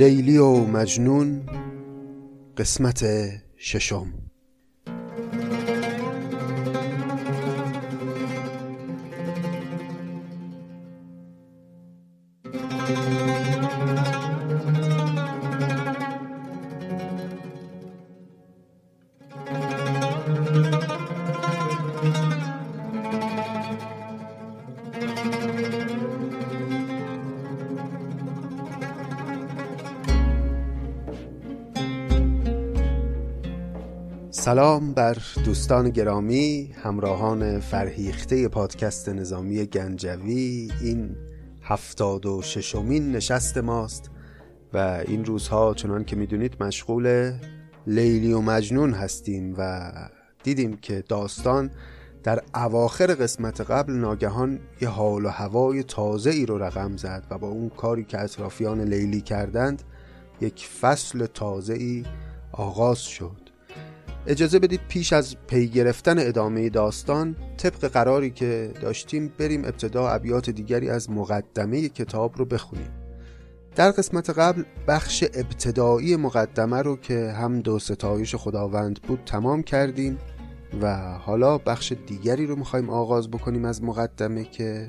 لیلی و مجنون قسمت ششم. سلام بر دوستان گرامی همراهان فرهیخته پادکست نظامی گنجوی. این هفتاد و ششمین نشست ماست و این روزها چنان که می‌دونید مشغول لیلی و مجنون هستیم و دیدیم که داستان در اواخر قسمت قبل ناگهان یه حال و هوای تازه ای رو رقم زد و با اون کاری که اطرافیان لیلی کردند یک فصل تازه ای آغاز شد. اجازه بدید پیش از پی گرفتن ادامه داستان طبق قراری که داشتیم بریم ابتدا ابیات دیگری از مقدمه کتاب رو بخونیم. در قسمت قبل بخش ابتدایی مقدمه رو که هم دو ستایش خداوند بود تمام کردیم و حالا بخش دیگری رو می‌خوایم آغاز بکنیم از مقدمه که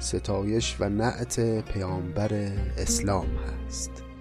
ستایش و نعت پیامبر اسلام هست.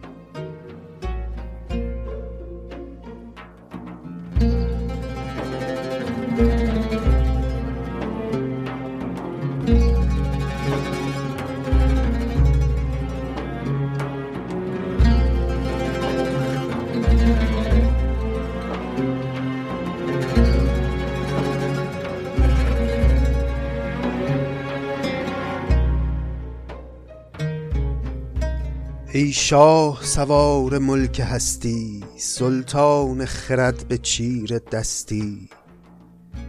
ای شاه سوار ملک هستی سلطان خرد به چیر دستی.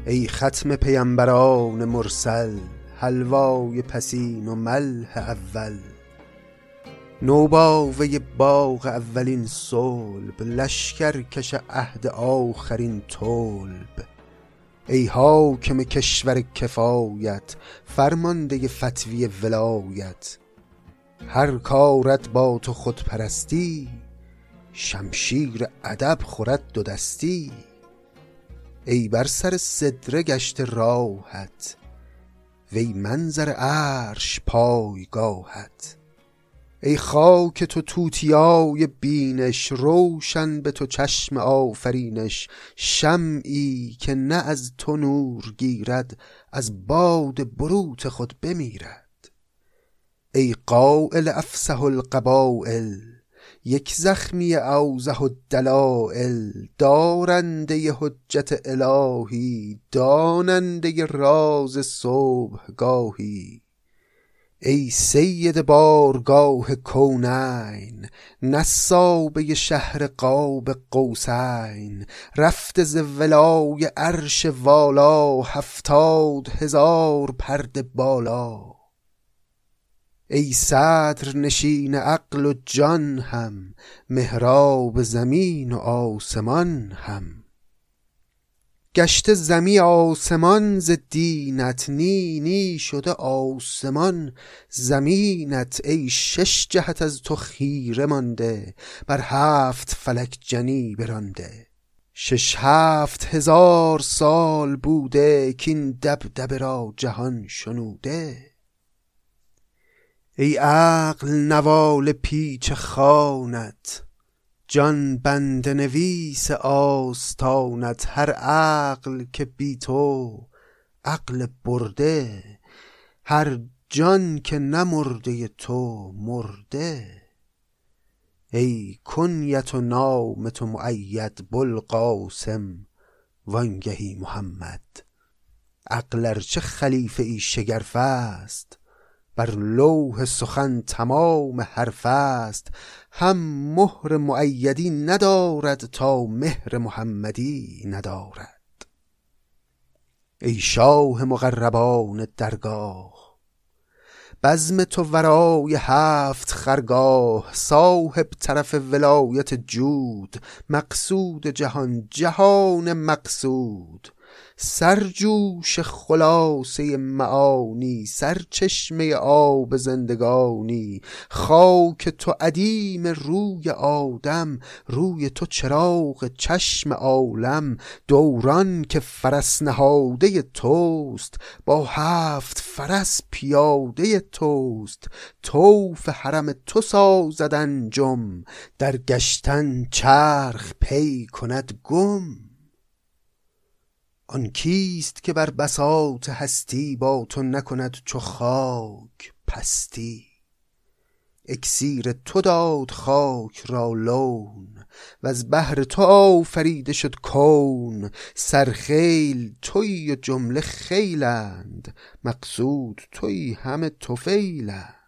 ای ختم پیمبران مرسل حلوای پسین و ملح اول. نوباوه باغ اولین صلب لشکر کش عهد آخرین طلب ای حاکم کشور کفایت فرمانده فتوی ولایت. هر کارت با تو خود پرستی شمشیر ادب خورد دو دستی. ای بر سر صدره گشت راهت وی منظر عرش پایگاهت. ای خاک تو توتیای بینش روشن به تو چشم آفرینش شمعی که نه از تو نور گیرد از باد بروت خود بمیرد. ای قائل افسح القبائل یک زخمی اوزه الدلائل دارنده حجت الهی داننده راز صبحگاهی. ای سید بارگاه کونین نسابه شهر قاب قوسین رفته ز ولای عرش والا هفتاد هزار پرده بالا. ای صدر نشین عقل و جان هم محراب زمین و آسمان هم. گشته زمی آسمان ز دینت نی نی شده آسمان. زمینت ای شش جهت از تو خیره مانده بر هفت فلک جنی برانده. شش هفت هزار سال بوده کین دبدبه را جهان شنوده. ای عقل نوال پیچ خانت جان بنده نویس آستانت هر عقل که بی تو عقل برده هر جان که نمرده تو مرده. ای کنیت و نام تو مؤید بوالقاسم وانگهی محمد. عقل ارچه خلیفه ای شگرف است بر لوح سخن تمام حرف است. هم مهر مؤیدی ندارد تا مهر محمدی ندارد. ای شاه مقربان درگاه بزم تو ورای هفت خرگاه صاحب طرف ولایت جود مقصود جهان جهان مقصود. سرجوش خلاصه معانی سرچشمه آب زندگانی. خاک تو عدیم روی آدم روی تو چراغ چشم عالم. دوران که فرس نهاده توست با هفت فرس پیاده توست. طوف حرم تو سازد انجم در گشتن چرخ پی کند گم. آن کیست که بر بساط هستی با تو نکند چو خاک پستی؟ اکسیر تو داد خاک را لون و از بهر تو آفریده شد کون. سرخیل تویی و جمله خیلند مقصود توی همه توفیلند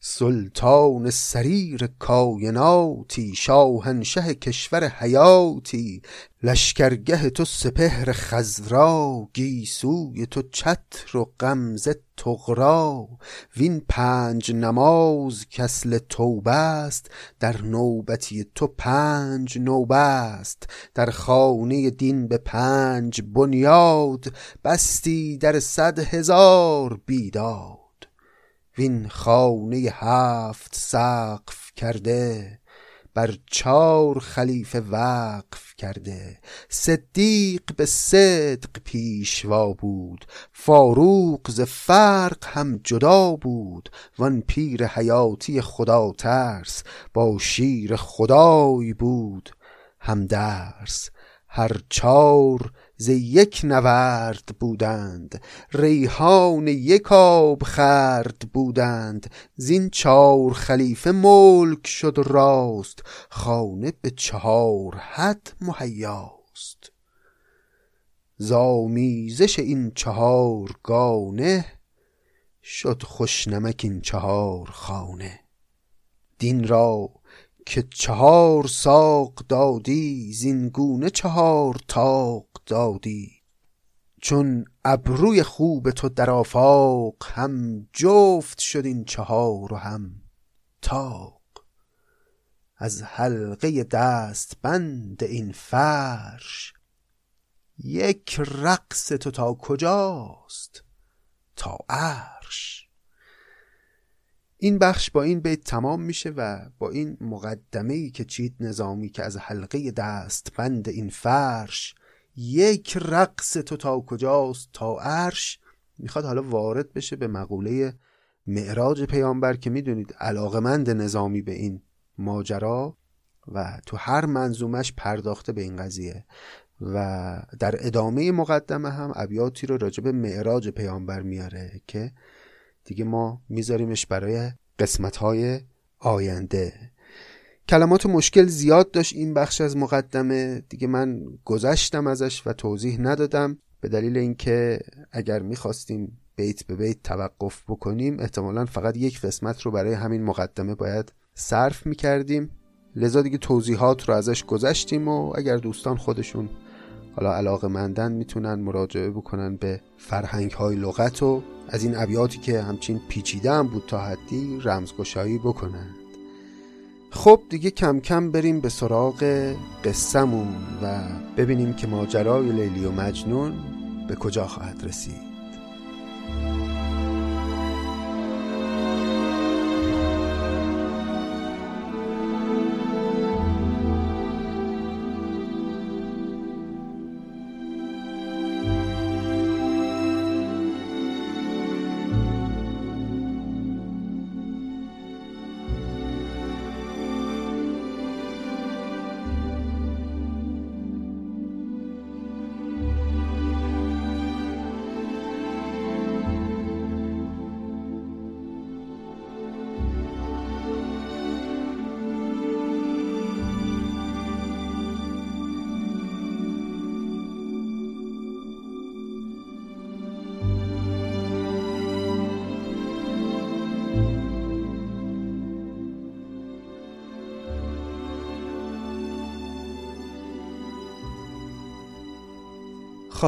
سلطان سریر کایناتی شاهنشه کشور حیاتی. لشکرگه تو سپهر خزرا گیسوی تو چتر و غمزه تغرا وین پنج نماز کسل توبه است در نوبتی تو پنج نوبه است در خانه دین به پنج بنیاد بستی در صد هزار بیداد. وین خانه هفت سقف کرده بر چار خلیفه وقف کرده. صدیق به صدق پیشوا بود فاروق ز فرق هم جدا بود. وان پیر حیاتی خدا ترس با شیر خدای بود. هم درس هر چار ز یک نورد بودند ریحان یک آب خرد بودند. زین چار خلیفه ملک شد راست خانه به چهار حد مهیاست. زامیزش این چهار گانه شد خوشنمک این چهار خانه. دین را که چهار ساق دادی زینگونه چهار تاق دادی چون ابروی خوب تو در آفاق هم جفت شد این چهار و هم تاق از حلقه دست بند این فرش یک رقص تو تا کجاست؟ تا عرش. این بخش با این بیت تمام میشه و با این مقدمه ای که چید نظامی که از حلقه دست بند این فرش یک رقص تو تا کجاست؟ تا عرش؟ می‌خواد حالا وارد بشه به مقوله معراج پیامبر که می‌دونید علاقمند نظامی به این ماجرا و تو هر منظومش پرداخته به این قضیه و در ادامه مقدمه هم ابیاتی رو راجب معراج پیامبر میاره که دیگه ما میذاریمش برای قسمت های آینده. کلمات مشکل زیاد داشت این بخش از مقدمه. دیگه من گذشتم ازش و توضیح ندادم به دلیل اینکه اگر می‌خواستیم بیت به بیت توقف بکنیم احتمالا فقط یک قسمت رو برای همین مقدمه باید صرف می‌کردیم. لذا دیگه توضیحات رو ازش گذشتیم و اگر دوستان خودشون حالا علاقه مندن می‌تونن مراجعه بکنن به فرهنگ های لغت و از این ابیاتی که همچین پیچیده هم بود تا حدی رمزگشایی بکنند خب دیگه کم کم بریم به سراغ قصهمون و ببینیم که ماجرای لیلی و مجنون به کجا خواهد رسید.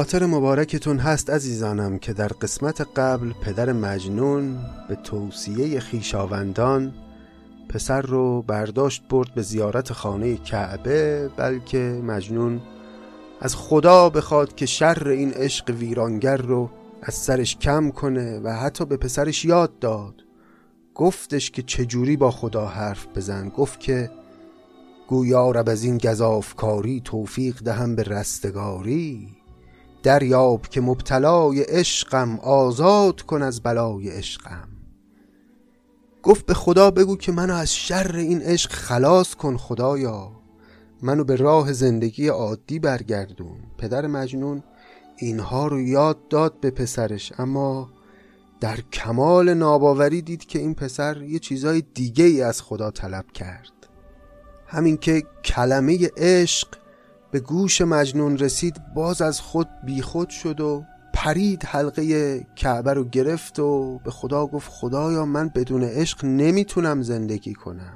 خاطر مبارکتون هست عزیزانم که در قسمت قبل پدر مجنون به توصیه خیشاوندان پسر رو برداشت برد به زیارت خانه کعبه بلکه مجنون از خدا بخواد که شر این عشق ویرانگر رو از سرش کم کنه و حتی به پسرش یاد داد. گفتش که چجوری با خدا حرف بزن؟ گفت که گویا رب از این گذافکاری توفیق دهم به رستگاری. دریاب که مبتلای عشقم آزاد کن از بلای عشقم. گفت به خدا بگو که منو از شر این عشق خلاص کن خدایا. منو به راه زندگی عادی برگردون. پدر مجنون اینها رو یاد داد به پسرش اما در کمال ناباوری دید که این پسر یه چیزای دیگه ای از خدا طلب کرد. همین که کلمه عشق به گوش مجنون رسید باز از خود بیخود شد و پرید حلقه کعبه رو گرفت و به خدا گفت خدایا من بدون عشق نمی‌تونم زندگی کنم.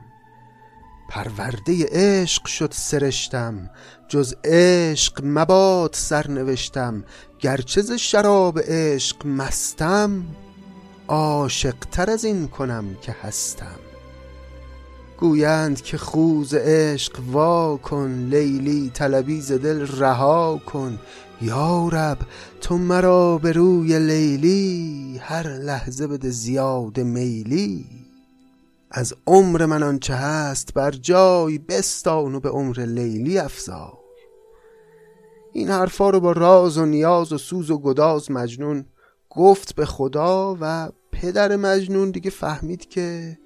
پرورده عشق شد سرشتم جز عشق مباد سر نوشتم گرچه ز شراب عشق مستم عاشق تر از این کنم که هستم. گویند که خوز عشق وا کن لیلی طلبی ز دل رها کن. یارب تو مرا به روی لیلی هر لحظه بده زیاد میلی. از عمر من آنچه هست بر جای بستان و به عمر لیلی افزای. این حرفا رو با راز و نیاز و سوز و گداز مجنون گفت به خدا و پدر مجنون دیگه فهمید که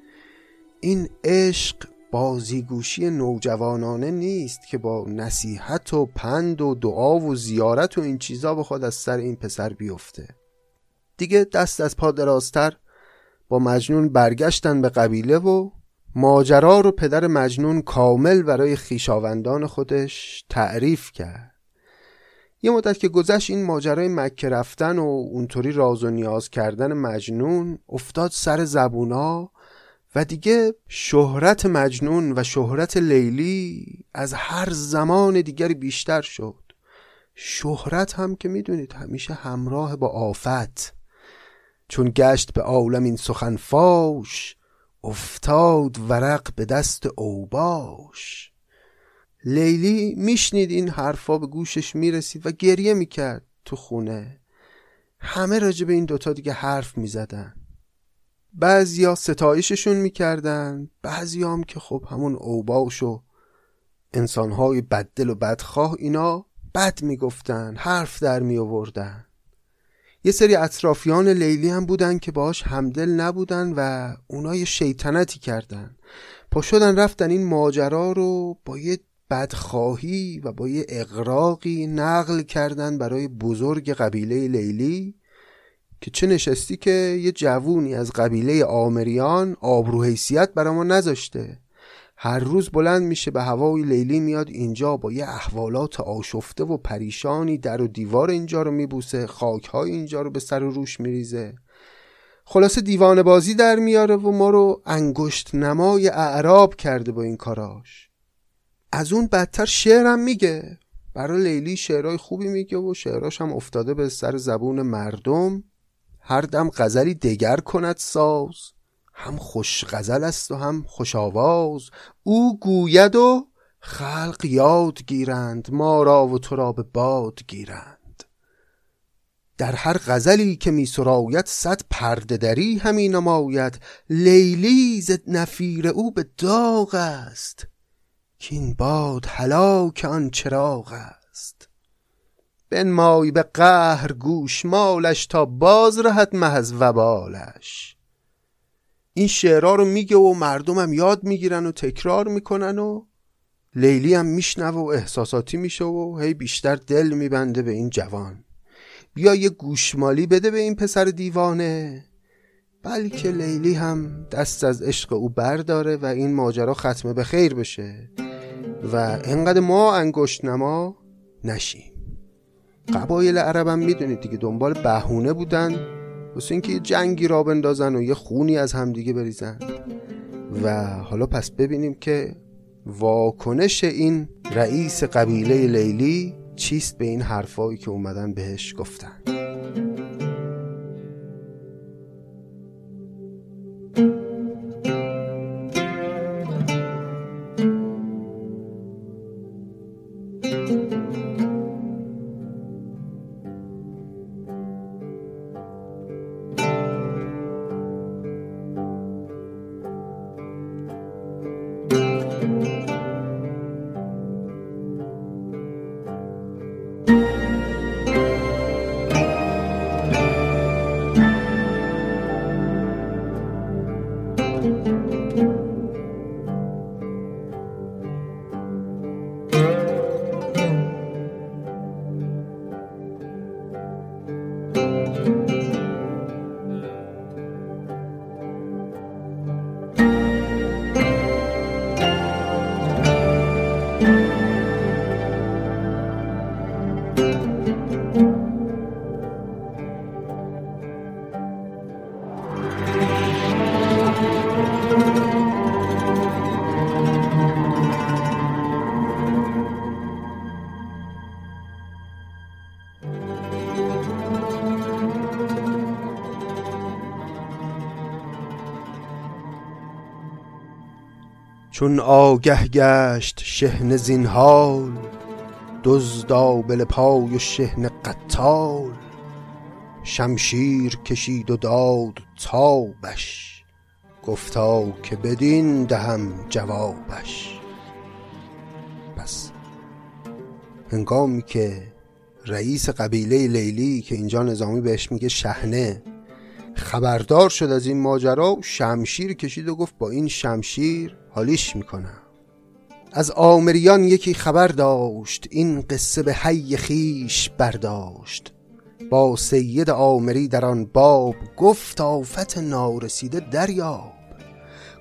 این عشق بازیگوشی نوجوانانه نیست که با نصیحت و پند و دعا و زیارت و این چیزا بخواد از سر این پسر بیفته. دیگه دست از پا درازتر با مجنون برگشتن به قبیله و ماجرا رو پدر مجنون کامل برای خیشاوندان خودش تعریف کرد. یه مدت که گذشت این ماجرای مکه رفتن و اونطوری راز و نیاز کردن مجنون افتاد سر زبونا و دیگه شهرت مجنون و شهرت لیلی از هر زمان دیگری بیشتر شد. شهرت هم که می‌دونید همیشه همراه با آفت. چون گشت به عالم این سخن فاش افتاد ورق به دست اوباش. لیلی میشنید این حرفا به گوشش می‌رسید و گریه می‌کرد تو خونه. همه راجع به این دوتا دیگه حرف می‌زدن. بعضیا ستایششون می‌کردن بعضی هم که خب همون اوباش و انسانهای بددل و بدخواه اینا بد می‌گفتن حرف در می آوردن یه سری اطرافیان لیلی هم بودن که باهاش همدل نبودن و اونا یه شیطنتی کردن. پا شدن رفتن این ماجرا رو با یه بدخواهی و با یه اقراقی نقل کردن برای بزرگ قبیله لیلی. که چه نشستی که یه جوونی از قبیله آمریان آبرو حیثیت برا ما نذاشته. هر روز بلند میشه به هوای لیلی میاد اینجا با یه احوالات آشفته و پریشانی در و دیوار اینجا رو میبوسه خاکهای اینجا رو به سر و روش میریزه. خلاصه دیوان بازی در میاره و ما رو انگشت نمای اعراب کرده با این کاراش. از اون بدتر شعرم میگه. برای لیلی شعرهای خوبی میگه و شعراش هم افتاده به سر زبون مردم. هر دم غزلی دگر کند ساز هم خوش غزل است و هم خوش آواز. او گوید و خلق یاد گیرند ما را و تو را به باد گیرند. در هر غزلی که می سراید صد پرده دری همی نماید. لیلی ز نفیر او به داغ است کین باد هلاک آن چراغ است. بنمای به قهر گوش مالش تا باز رهد محض وبالش. این شعرها رو میگه و مردمم یاد می‌گیرن و تکرار می‌کنن و لیلی هم میشنوه و احساساتی میشه و هی بیشتر دل میبنده به این جوان. بیا یه گوشمالی بده به این پسر دیوانه. بلکه لیلی هم دست از عشق او برداره و این ماجرا ختمه به خیر بشه و انقدر ما انگشت نما نشیم قبایل عربم می‌دونید دیگه دنبال بهونه بودن. واسه اینکه جنگی را بندازن و یه خونی از همدیگه بریزن. و حالا پس ببینیم که واکنش این رئیس قبیله لیلی چیست به این حرفایی که اومدن بهش گفتن. چون آگه گشت شهن زین حال دزد پای و شهن قتال شمشیر کشید و داد تابش گفتا که بدین دهم جوابش. پس هنگامی که رئیس قبیله لیلی که اینجا نظامی بهش میگه شهنه خبردار شد از این ماجرا و شمشیر کشید و گفت با این شمشیر حالیش می‌کنم. از آمریان یکی خبر داشت این قصه به حی خیش برداشت. با سید آمری در آن باب گفت آفت نارسیده دریاب.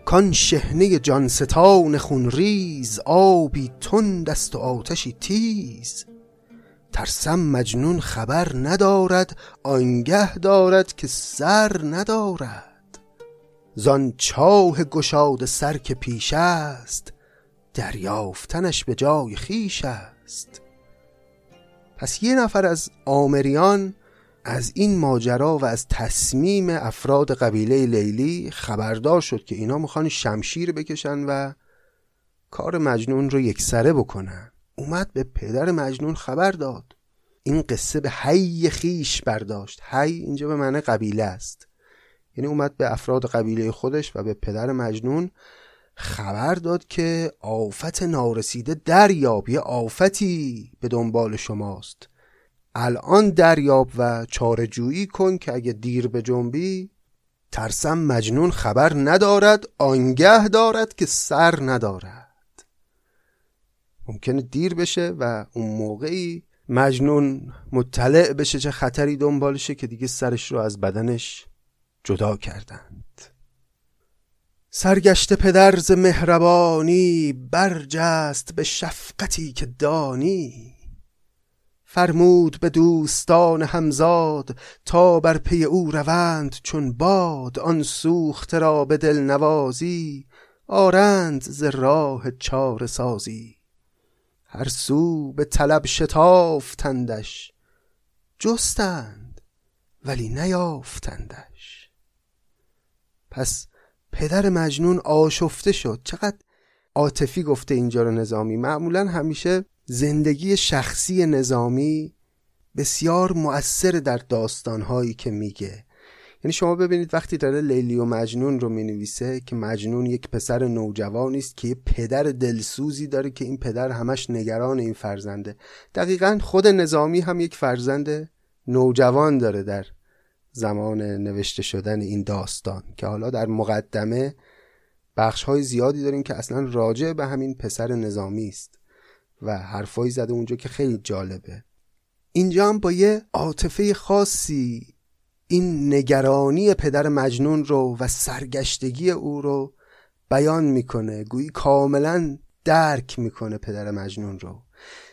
کان شهنه جانستان خون ریز آبی تند است و آتشی تیز. ترسم مجنون خبر ندارد آنگه دارد که سر ندارد. زان چاه گشاد سر که پیش است دریافتنش به جای خیش است. پس یه نفر از آمریان از این ماجرا و از تصمیم افراد قبیله لیلی خبردار شد که اینا می‌خوان شمشیر بکشن و کار مجنون رو یکسره بکنن. اومد به پدر مجنون خبر داد. این قصه به حی خیش برداشت. حی اینجا به معنی قبیله است. یعنی اومد به افراد قبیله خودش و به پدر مجنون خبر داد که آفت نارسیده دریاب یه آفتی به دنبال شماست. الان دریاب و چارجویی کن که اگه دیر به جنبی ترسم مجنون خبر ندارد آنگه دارد که سر ندارد. ممکنه دیر بشه و اون موقعی مجنون مطلع بشه چه خطری دنبالشه که دیگه سرش رو از بدنش جدا کردند. سرگشت پدرز مهربانی برجست به شفقتی که دانی. فرمود به دوستان همزاد تا بر پی او روند چون باد آن سوخته را به دل نوازی آرند ز راه چاره سازی. هر سو به طلب شتافتندش جستند ولی نیافتندش. پس پدر مجنون آشفته شد. چقدر عاطفی گفته اینجا رو نظامی. معمولا همیشه زندگی شخصی نظامی بسیار مؤثر در داستانهایی که میگه. یعنی شما ببینید وقتی داره لیلی و مجنون رو می‌نویسه که مجنون یک پسر نوجوانی است که یه پدر دلسوزی داره که این پدر همش نگران این فرزنده. دقیقا خود نظامی هم یک فرزند نوجوان داره در زمان نوشته شدن این داستان که حالا در مقدمه بخش های زیادی داریم که اصلا راجع به همین پسر نظامی است و حرفایی زده اونجا که خیلی جالبه. اینجا هم با یه عاطفه خاصی این نگرانی پدر مجنون رو و سرگشتگی او رو بیان می‌کنه. گویی کاملا درک می‌کنه پدر مجنون رو.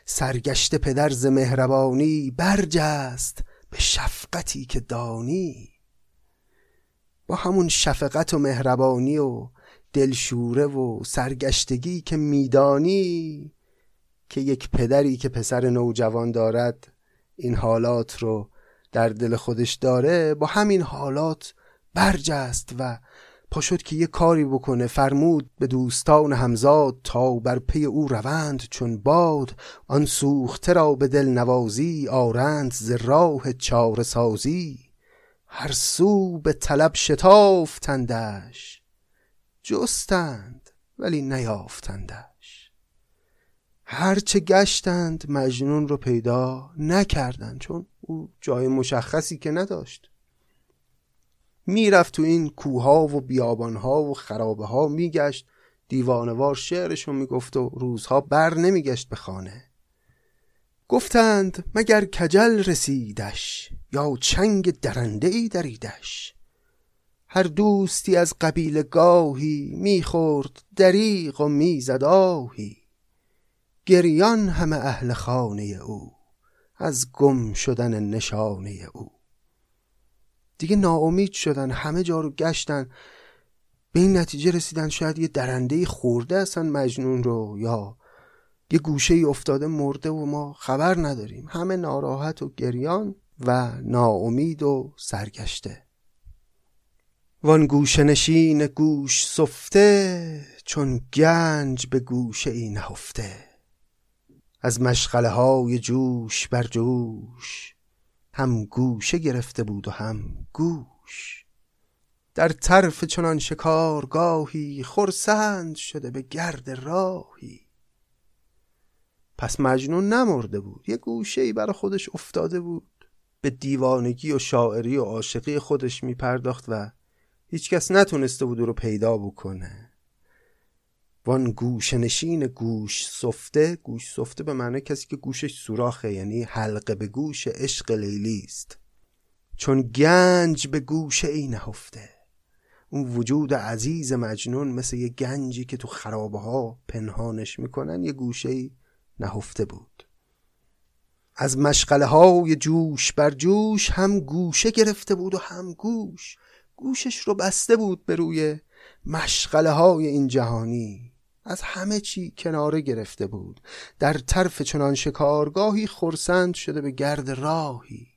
سرگشت پدر ز مهربانی برجست به شفقتی که دانی. با همون شفقت و مهربانی و دلشوره و سرگشتگی که میدانی که یک پدری که پسر نوجوان دارد این حالات رو در دل خودش داره با همین حالات برجست و پاشد که یه کاری بکنه. فرمود به دوستان همزاد تا بر پی او روند چون باد آن سوخته را به دل نوازی آرند ز راه چاره سازی. هر سو به طلب شتافتندش. جستند ولی نیافتندش. هرچه گشتند مجنون رو پیدا نکردند چون او جای مشخصی که نداشت. می‌رفت تو این کوها و بیابانها و خرابه ها میگشت دیوانوار شعرشو می‌گفت و روزها بر نمیگشت به خانه. گفتند مگر کجل رسیدش یا چنگ درنده ای دریدش؟ هر دوستی از قبیل گاهی می‌خورد دریغ و می‌زد آهی. گریان همه اهل خانه او از گم شدن نشانه او. دیگه ناامید شدن همه جا رو گشتن به این نتیجه رسیدن شاید یه درنده خورده اصلا مجنون رو یا یه گوشه ای افتاده مرده و ما خبر نداریم. همه ناراحت و گریان و ناامید و سرگشته. وان گوشه نشین گوش سفته چون گنج به گوشه ای نهفته. از مشغله های جوش بر جوش. هم گوشه گرفته بود و هم گوش. در طرف چنان شکارگاهی خرسند شده به گرد راهی. پس مجنون نمرده بود یه گوشه ای برای خودش افتاده بود. به دیوانگی و شاعری و عاشقی خودش می پرداخت و هیچکس نتونسته بود او رو پیدا بکنه. وان گوش نشین گوش سفته گوش سفته به معنی کسی که گوشش سوراخه یعنی حلقه به گوش عشق لیلی است. چون گنج به گوش ای نهفته. اون وجود عزیز مجنون مثل یه گنجی که تو خرابه ها پنهانش می‌کنن یه گوشه ای نهفته بود. از مشغله های جوش بر جوش هم گوشه گرفته بود و هم گوش. گوشش رو بسته بود به روی مشغله های این جهانی. از همه چی کناره گرفته بود. در طرف چنان شکارگاهی خرسند شده به گرد راهی.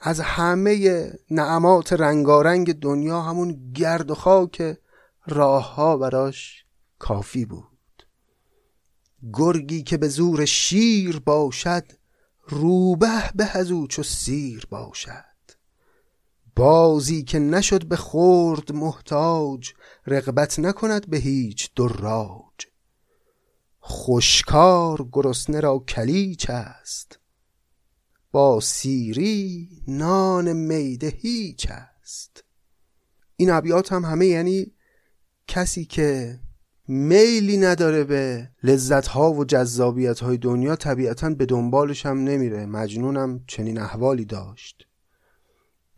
از همه نعمات رنگارنگ دنیا همون گرد و خاک راه ها براش کافی بود. گرگی که به زور شیر باشد روبه به او چو سیر باشد. بازی که نشد به خورد محتاج رغبت نکند به هیچ دراج. خوشکار گرسنه را کلیچ است با سیری نان میده هیچ است. این ابیات هم همه یعنی کسی که میلی نداره به لذت ها و جذابیت های دنیا طبیعتا به دنبالش هم نمیره. مجنونم چنین احوالی داشت.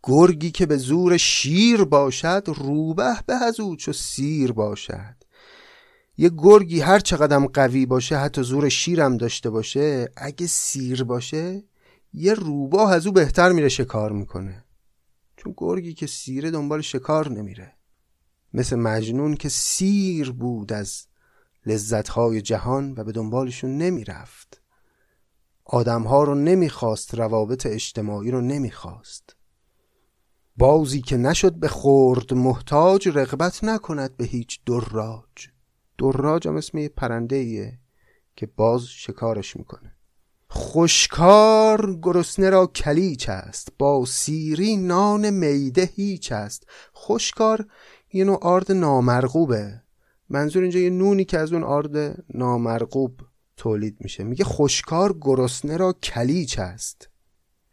گرگی که به زور شیر باشد روبه به از او چو سیر باشد. یه گرگی هر چقدر قوی باشه حتی زور شیرم داشته باشه اگه سیر باشه یه روباه از او بهتر میره شکار می‌کنه. چون گرگی که سیره دنبال شکار نمیره. مثل مجنون که سیر بود از لذتهای جهان و به دنبالشون نمی‌رفت. آدمها رو نمی‌خواست روابط اجتماعی رو نمی‌خواست. بازی که نشد به خورد محتاج رغبت نکند به هیچ دراج. دراج هم اسم پرنده ایه که باز شکارش می‌کنه. خوشکار گرسنه را کلیچ است با سیری نان میده هیچ است. خوشکار یه نوع آرد نامرغوبه. منظور اینجا یه نونی که از اون آرد نامرغوب تولید میشه. میگه خوشکار گرسنه را کلیچ است.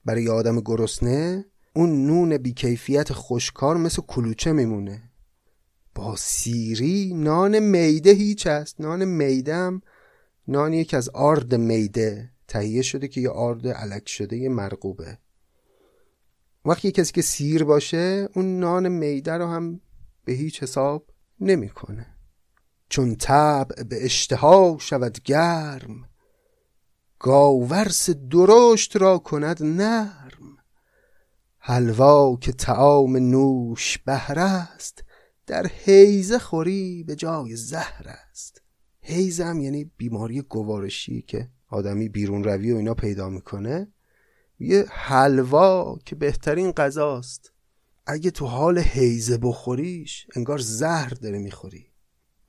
برای آدم گرسنه اون نون بیکیفیت خوشکار مثل کلوچه میمونه. با سیری نان میده هیچ است. نان میده هم نانیه که از آرد میده. تهیه شده که یه آرد علک شده یه مرغوبه. وقتی کسی که سیر باشه اون نان میده رو هم به هیچ حساب نمی‌کنه. چون طبع به اشتها شود گرم گاورس درشت را کند نرم. حلوا که تعام نوش بهر است در حیزه خوری به جای زهر است. حیزه هم یعنی بیماری گوارشی که آدمی بیرون روی و اینا پیدا می‌کنه. یه حلوا که بهترین غذاست اگه تو حال حیزه بخوریش انگار زهر داره می‌خوری.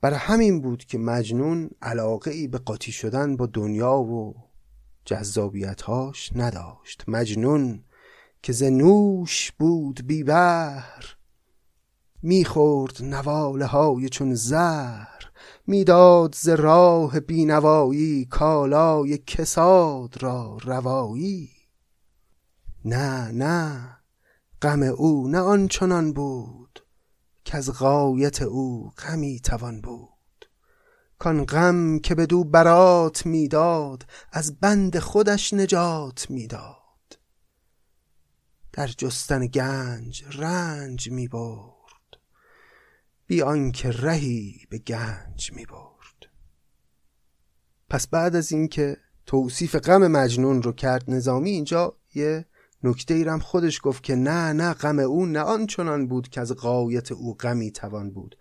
برای همین بود که مجنون علاقه ای به قاطی شدن با دنیا و جذابیتهاش نداشت. مجنون که ز نوش بود بی بهر. می‌خورد نواله های چون زهر می‌داد ز راه بینوایی کالای کساد را روایی. نه نه غم او نه آنچنان بود که از غایت او غمی توان بود. کان غم که بدو برات می‌داد از بند خودش نجات می‌داد. در جستن گنج رنج می برد. بی آنکه رهی به گنج می برد. پس بعد از اینکه توصیف غم مجنون رو کرد نظامی اینجا یه نکته ایرم خودش گفت که نه نه غم او نه آنچنان بود که از قایت او غمی توان بود.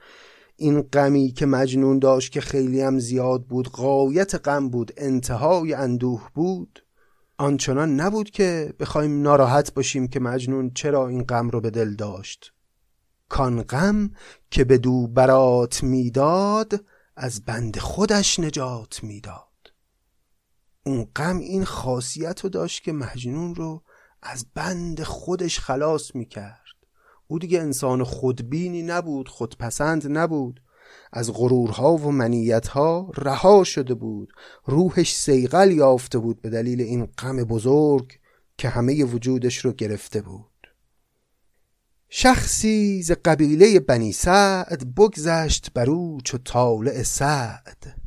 این غمی که مجنون داشت که خیلی هم زیاد بود قایت غم بود انتهای اندوه بود. آنچنان نبود که بخوایم ناراحت باشیم که مجنون چرا این غم رو به دل داشت. کان غم که به دو برات می‌داد از بند خودش نجات می‌داد. اون غم این خاصیت رو داشت که مجنون رو از بند خودش خلاص می‌کرد. او دیگه انسان خودبینی نبود خودپسند نبود. از غرورها و منیتها رها شده بود. روحش سیغل یافته بود به دلیل این غم بزرگ که همه وجودش رو گرفته بود. شخصی ز قبیله بنی سعد بگذشت بر او چو طالع سعد.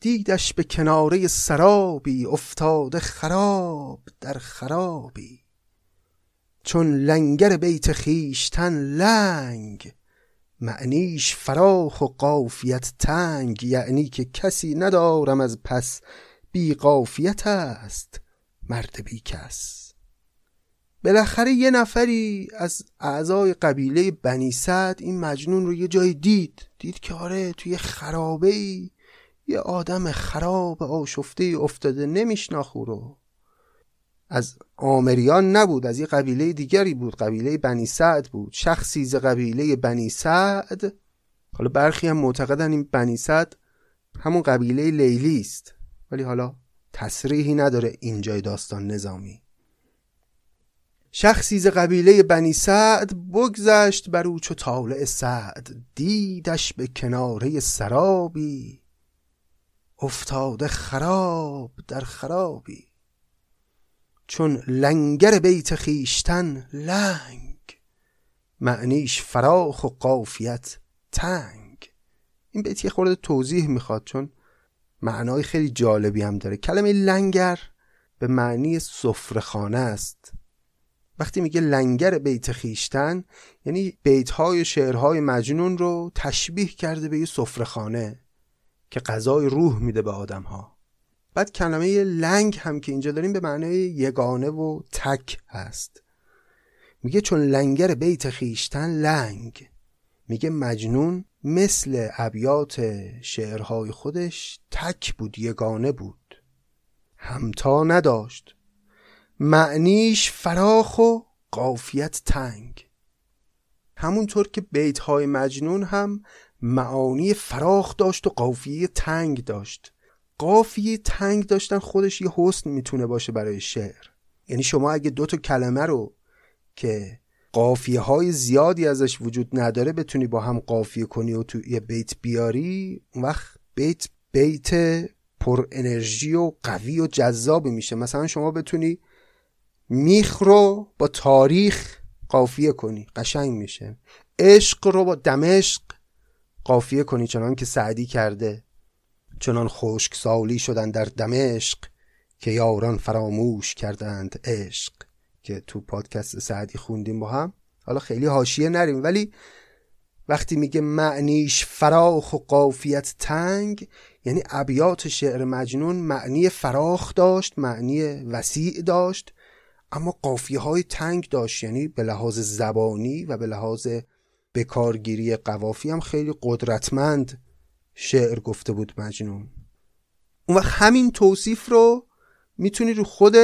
دیدش به کناره سرابی افتاده خراب در خرابی. چون لنگر بیت خیشتن لنگ معنیش فراخ و قافیت تنگ یعنی که کسی ندارم از پس. بی قافیت است مرد بی کس. بالاخره یه نفری از اعضای قبیله بنی سعد این مجنون رو یه جای دید. دید که آره توی خرابه ای یه آدم خراب آشفته افتاده نمیشناخو رو. از آمریان نبود از یه قبیله دیگری بود قبیله بنی سعد بود. شخصی ز قبیله بنی سعد حالا برخی هم معتقدن این بنی سعد همون قبیله لیلی است. ولی حالا تصریحی نداره اینجای داستان نظامی. شخصی ز قبیله بنی سعد بگذشت بر او چو طالع سعد. دیدش به کناره سرابی افتاده خراب در خرابی. چون لنگر بیت خیشتن لنگ. معنیش فراخ و قافیت تنگ. این بیت یه خورده توضیح می‌خواد چون معنای خیلی جالبی هم داره. کلمه لنگر به معنی سفرخانه است. وقتی میگه لنگر بیت خیشتن یعنی بیت های شعرهای مجنون رو تشبیه کرده به یه سفرخانه که غذای روح میده به آدم ها بعد کلمه لنگ هم که اینجا داریم به معنای یگانه و تک هست. میگه چون لنگر بیت خیشتن لنگ. میگه مجنون مثل ابیات شعرهای خودش تک بود یگانه بود. همتا نداشت. معنیش فراخ و قافیت تنگ. همونطور که بیت های مجنون هم معانی فراخ داشت و قافیه تنگ داشت. قافیه تنگ داشتن خودش یه حسن می‌تونه باشه برای شعر. یعنی شما اگه دو تا کلمه رو که قافیه های زیادی ازش وجود نداره بتونی با هم قافیه کنی و تو یه بیت بیاری اون وقت بیت بیت پر انرژی و قوی و جذابی میشه. مثلا شما بتونی میخ رو با تاریخ قافیه کنی قشنگ میشه. عشق رو با دمشق قافیه کنی چنان که سعدی کرده. چنان خشک سالی شدن در دمشق که یاران فراموش کردند عشق. که تو پادکست سعدی خوندیم با هم. حالا خیلی حاشیه نریم ولی وقتی میگه معنیش فراخ و قافیت تنگ یعنی ابیات شعر مجنون معنی فراخ داشت معنی وسیع داشت اما قافیه های تنگ داشت یعنی به لحاظ زبانی و به لحاظ بکارگیری قوافی هم خیلی قدرتمند شعر گفته بود مجنون. اون وقت همین توصیف رو می‌تونی رو خود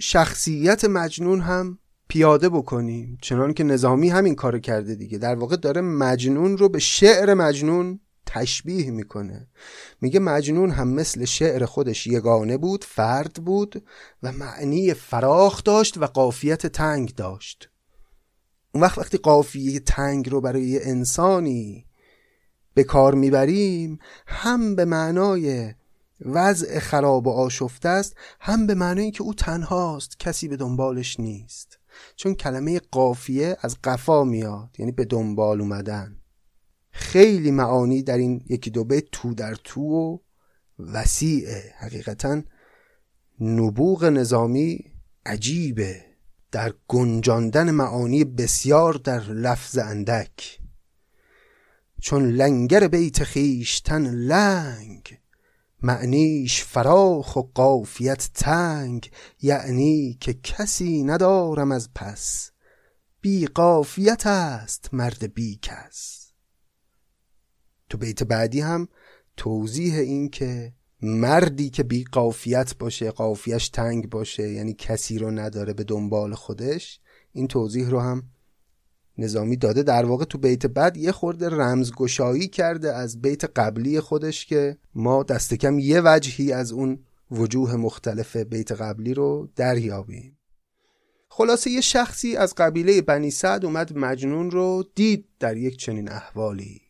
شخصیت مجنون هم پیاده بکنیم چنان که نظامی همین کار کرده دیگه. در واقع داره مجنون رو به شعر مجنون تشبیه می‌کنه. میگه مجنون هم مثل شعر خودش یگانه بود فرد بود و معنی فراخ داشت و قافیت تنگ داشت. اون وقت وقتی قافیه تنگ رو برای انسانی به کار می‌بریم هم به معنای وضع خراب و آشفته است هم به معنای که او تنهاست کسی به دنبالش نیست. چون کلمه قافیه از قفا میاد یعنی به دنبال اومدن. خیلی معانی در این یکی دو بیت تو در تو و وسیعه حقیقتا نبوغ نظامی عجیبه. در گنجاندن معانی بسیار در لفظ اندک. چون لنگر بیت خیشتن لنگ. معنیش فراخ و قافیت تنگ. یعنی که کسی ندارم از پس. بی قافیت است مرد بی کس. تو بیت بعدی هم توضیح این که مردی که بی قافیت باشه قافیش تنگ باشه یعنی کسی رو نداره به دنبال خودش این توضیح رو هم نظامی داده در واقع تو بیت بعد یه خورده رمزگشایی کرده از بیت قبلی خودش که ما دست کم یه وجهی از اون وجوه مختلف بیت قبلی رو دریابیم. خلاصه یه شخصی از قبیله بنی سعد اومد مجنون رو دید در یک چنین احوالی.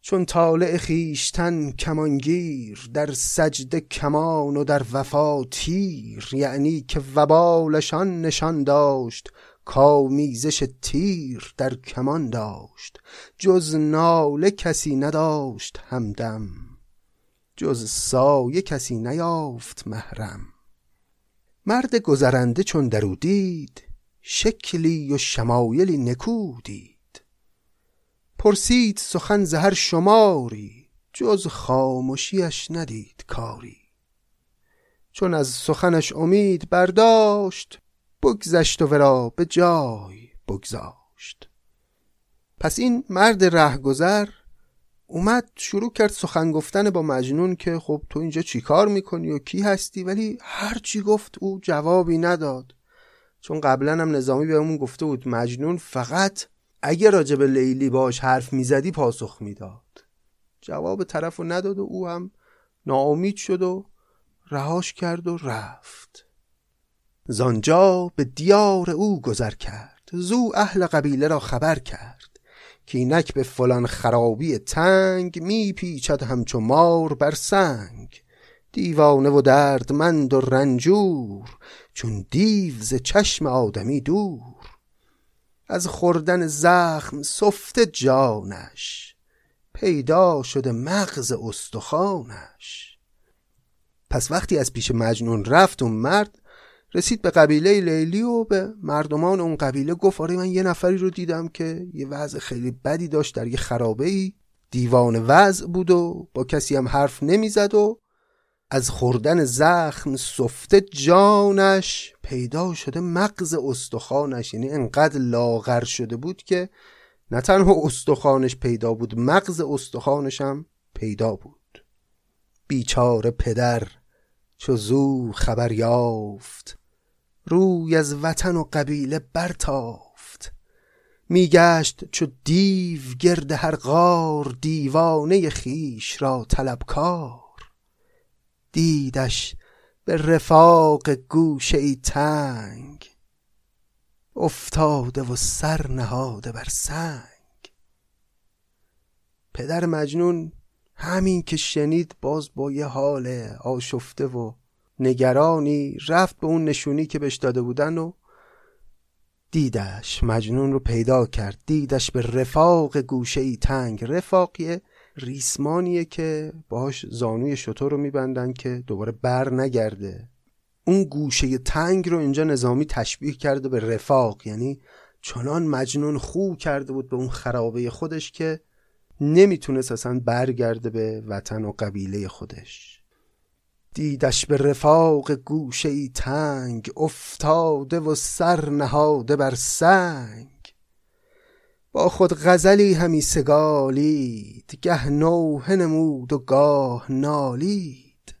چون طالع خیشتن کمانگیر در سجد کمان و در وفا تیر یعنی که وبالشان نشان داشت کامیزش تیر در کمان داشت جز ناله کسی نداشت همدم جز سایه کسی نیافت محرم. مرد گذرنده چون درو دید شکلی و شمایلی نکودید پرسید سخن زهر شماری جز خاموشیش ندید کاری. چون از سخنش امید برداشت بگذشت و ورا به جای بگذاشت. پس این مرد رهگذر اومد شروع کرد سخن گفتن با مجنون که خب تو اینجا چیکار می‌کنی و کی هستی؟ ولی هر چی گفت او جوابی نداد. چون قبلا هم نظامی بهمون گفته بود مجنون فقط اگه راجب لیلی باش حرف می‌زدی پاسخ می‌داد. جواب طرف رو نداد و او هم ناامید شد و رهاش کرد و رفت. زانجا به دیار او گذر کرد. زو اهل قبیله را خبر کرد که اینک به فلان خرابی تنگ می پیچد همچو مار بر سنگ. دیوانه و دردمند و رنجور چون دیو ز چشم آدمی دور. از خوردن زخم سفته جانش پیدا شده مغز استخوانش. پس وقتی از پیش مجنون رفت اون مرد رسید به قبیله لیلی و به مردمان اون قبیله گفت آره من یه نفری رو دیدم که یه وضع خیلی بدی داشت در یه خرابه ای دیوان وضع بود و با کسی هم حرف نمی‌زد و از خوردن زخم سفته جانش پیدا شده مغز استخوانش. یعنی انقدر لاغر شده بود که نه تنها استخوانش پیدا بود مغز استخوانش هم پیدا بود. بیچاره پدر چو زو خبر یافت. روی از وطن و قبیله برتافت. میگشت چو دیو گرد هر غار دیوانه خیش را طلبکار. دیدش به رفاق گوشه ای تنگ. افتاده و سر نهاده بر سنگ. پدر مجنون همین که شنید باز با یه حال آشفته و نگرانی رفت به اون نشونی که بهش داده بودن و دیدش مجنون رو پیدا کرد. دیدش به رفاق گوشه ای تنگ. رفاقیه ریسمانیه که باهاش زانوی شطور رو میبندن که دوباره بر نگرده. اون گوشه تنگ رو اینجا نظامی تشبیه کرده به رفاق. یعنی چنان مجنون خو کرده بود به اون خرابه خودش که نمی‌تونست اصلا برگرده به وطن و قبیله خودش. دیدش به رفاق گوشه ای تنگ افتاده و سر نهاده بر سنگ. با خود غزلی همی سگالید گه نوه نمود و گاه نالید.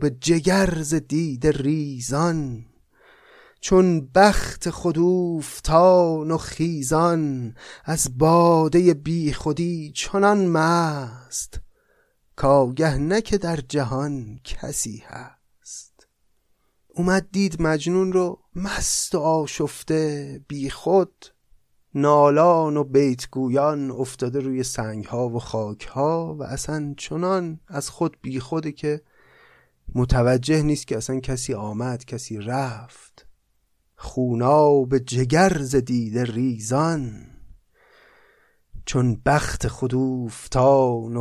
به جگرز دید ریزان چون بخت خود اوفتان و خیزان از باده بی خودی چنان مست. کاگه نه که در جهان کسی هست. اومد دید مجنون رو مست و آشفته بی خود نالان و بیتگویان افتاده روی سنگ ها و خاک ها و اصلا چنان از خود بی خوده که متوجه نیست که اصلا کسی آمد کسی رفت. خونا به جگر زدید ریزان چون بخت خود و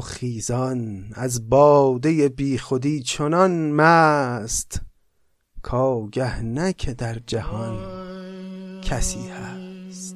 خیزان از باده بی خودی چنان مست کاگه نه که در جهان کسی هست.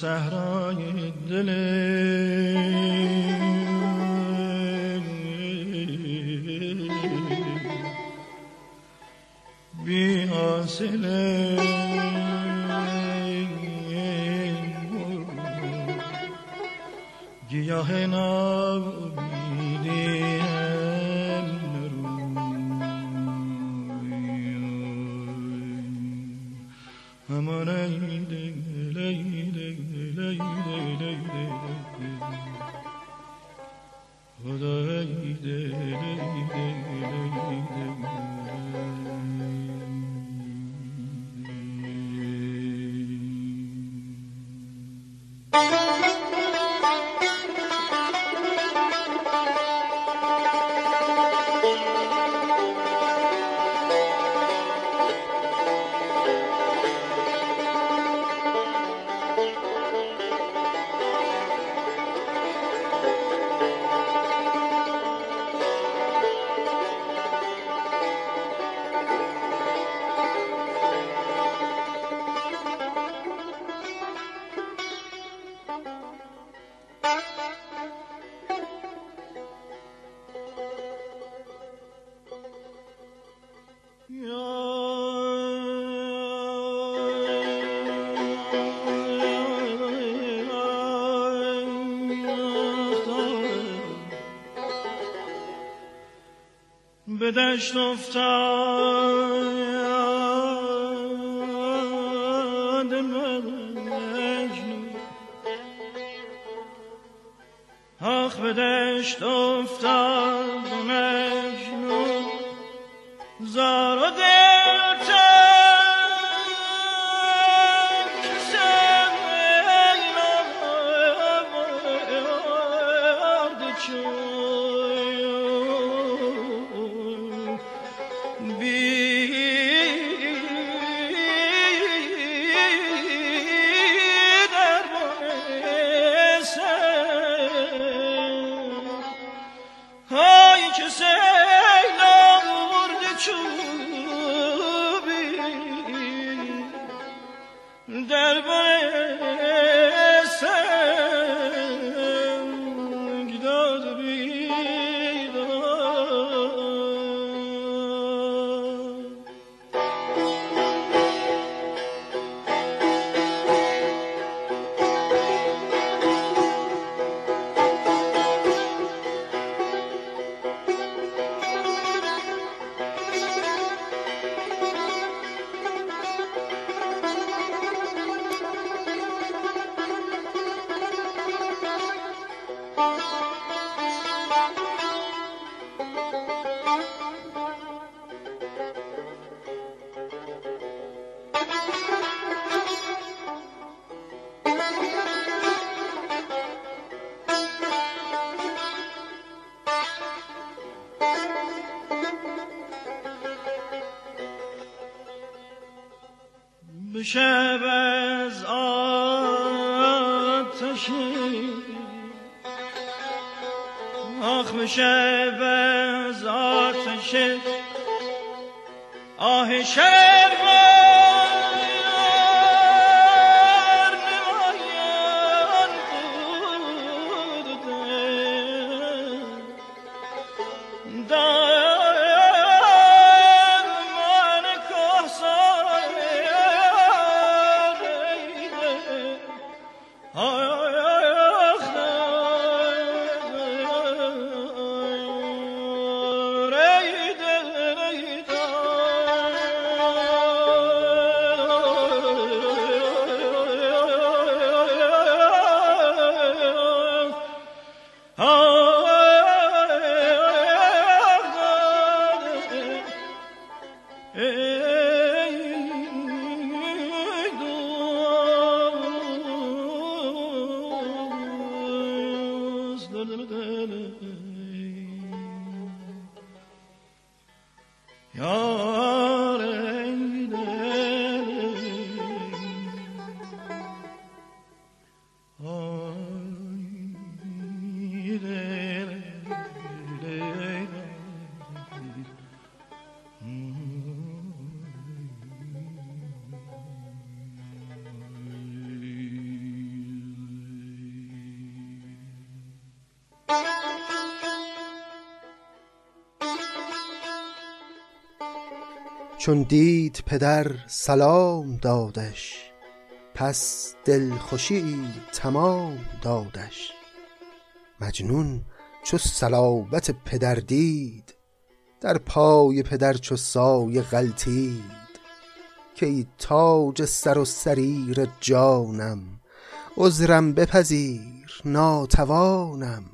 صحرای دل. بی حاصله. گیاه نابیدی. به Oh! چون دید پدر سلام دادش پس دلخوشی تمام دادش. مجنون چو صلابت پدر دید در پای پدر چو سایه غلتید. که ای تاج سر و سریر جانم عذرم بپذیر ناتوانم.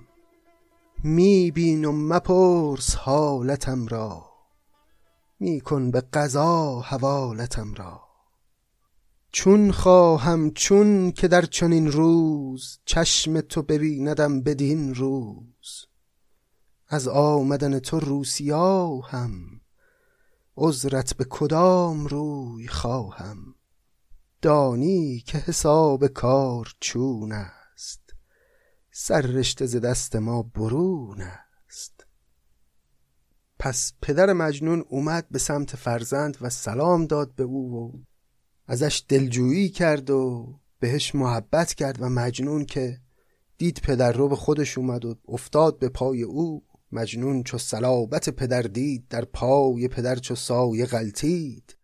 می بین و مپرس حالتم را. می کن به قضا حوالتم را. چون خواهم چون که در چنین روز چشم تو ببیندم بدین روز. از آمدن تو روسیاهم عذرت به کدام روی خواهم؟ دانی که حساب کار چون است سر رشته ز دست ما برون است. پس پدر مجنون اومد به سمت فرزند و سلام داد به او و ازش دلجویی کرد و بهش محبت کرد و مجنون که دید پدر رو به خودش اومد و افتاد به پای او. مجنون چو صلابت پدر دید در پای پدر چو سایه غلطید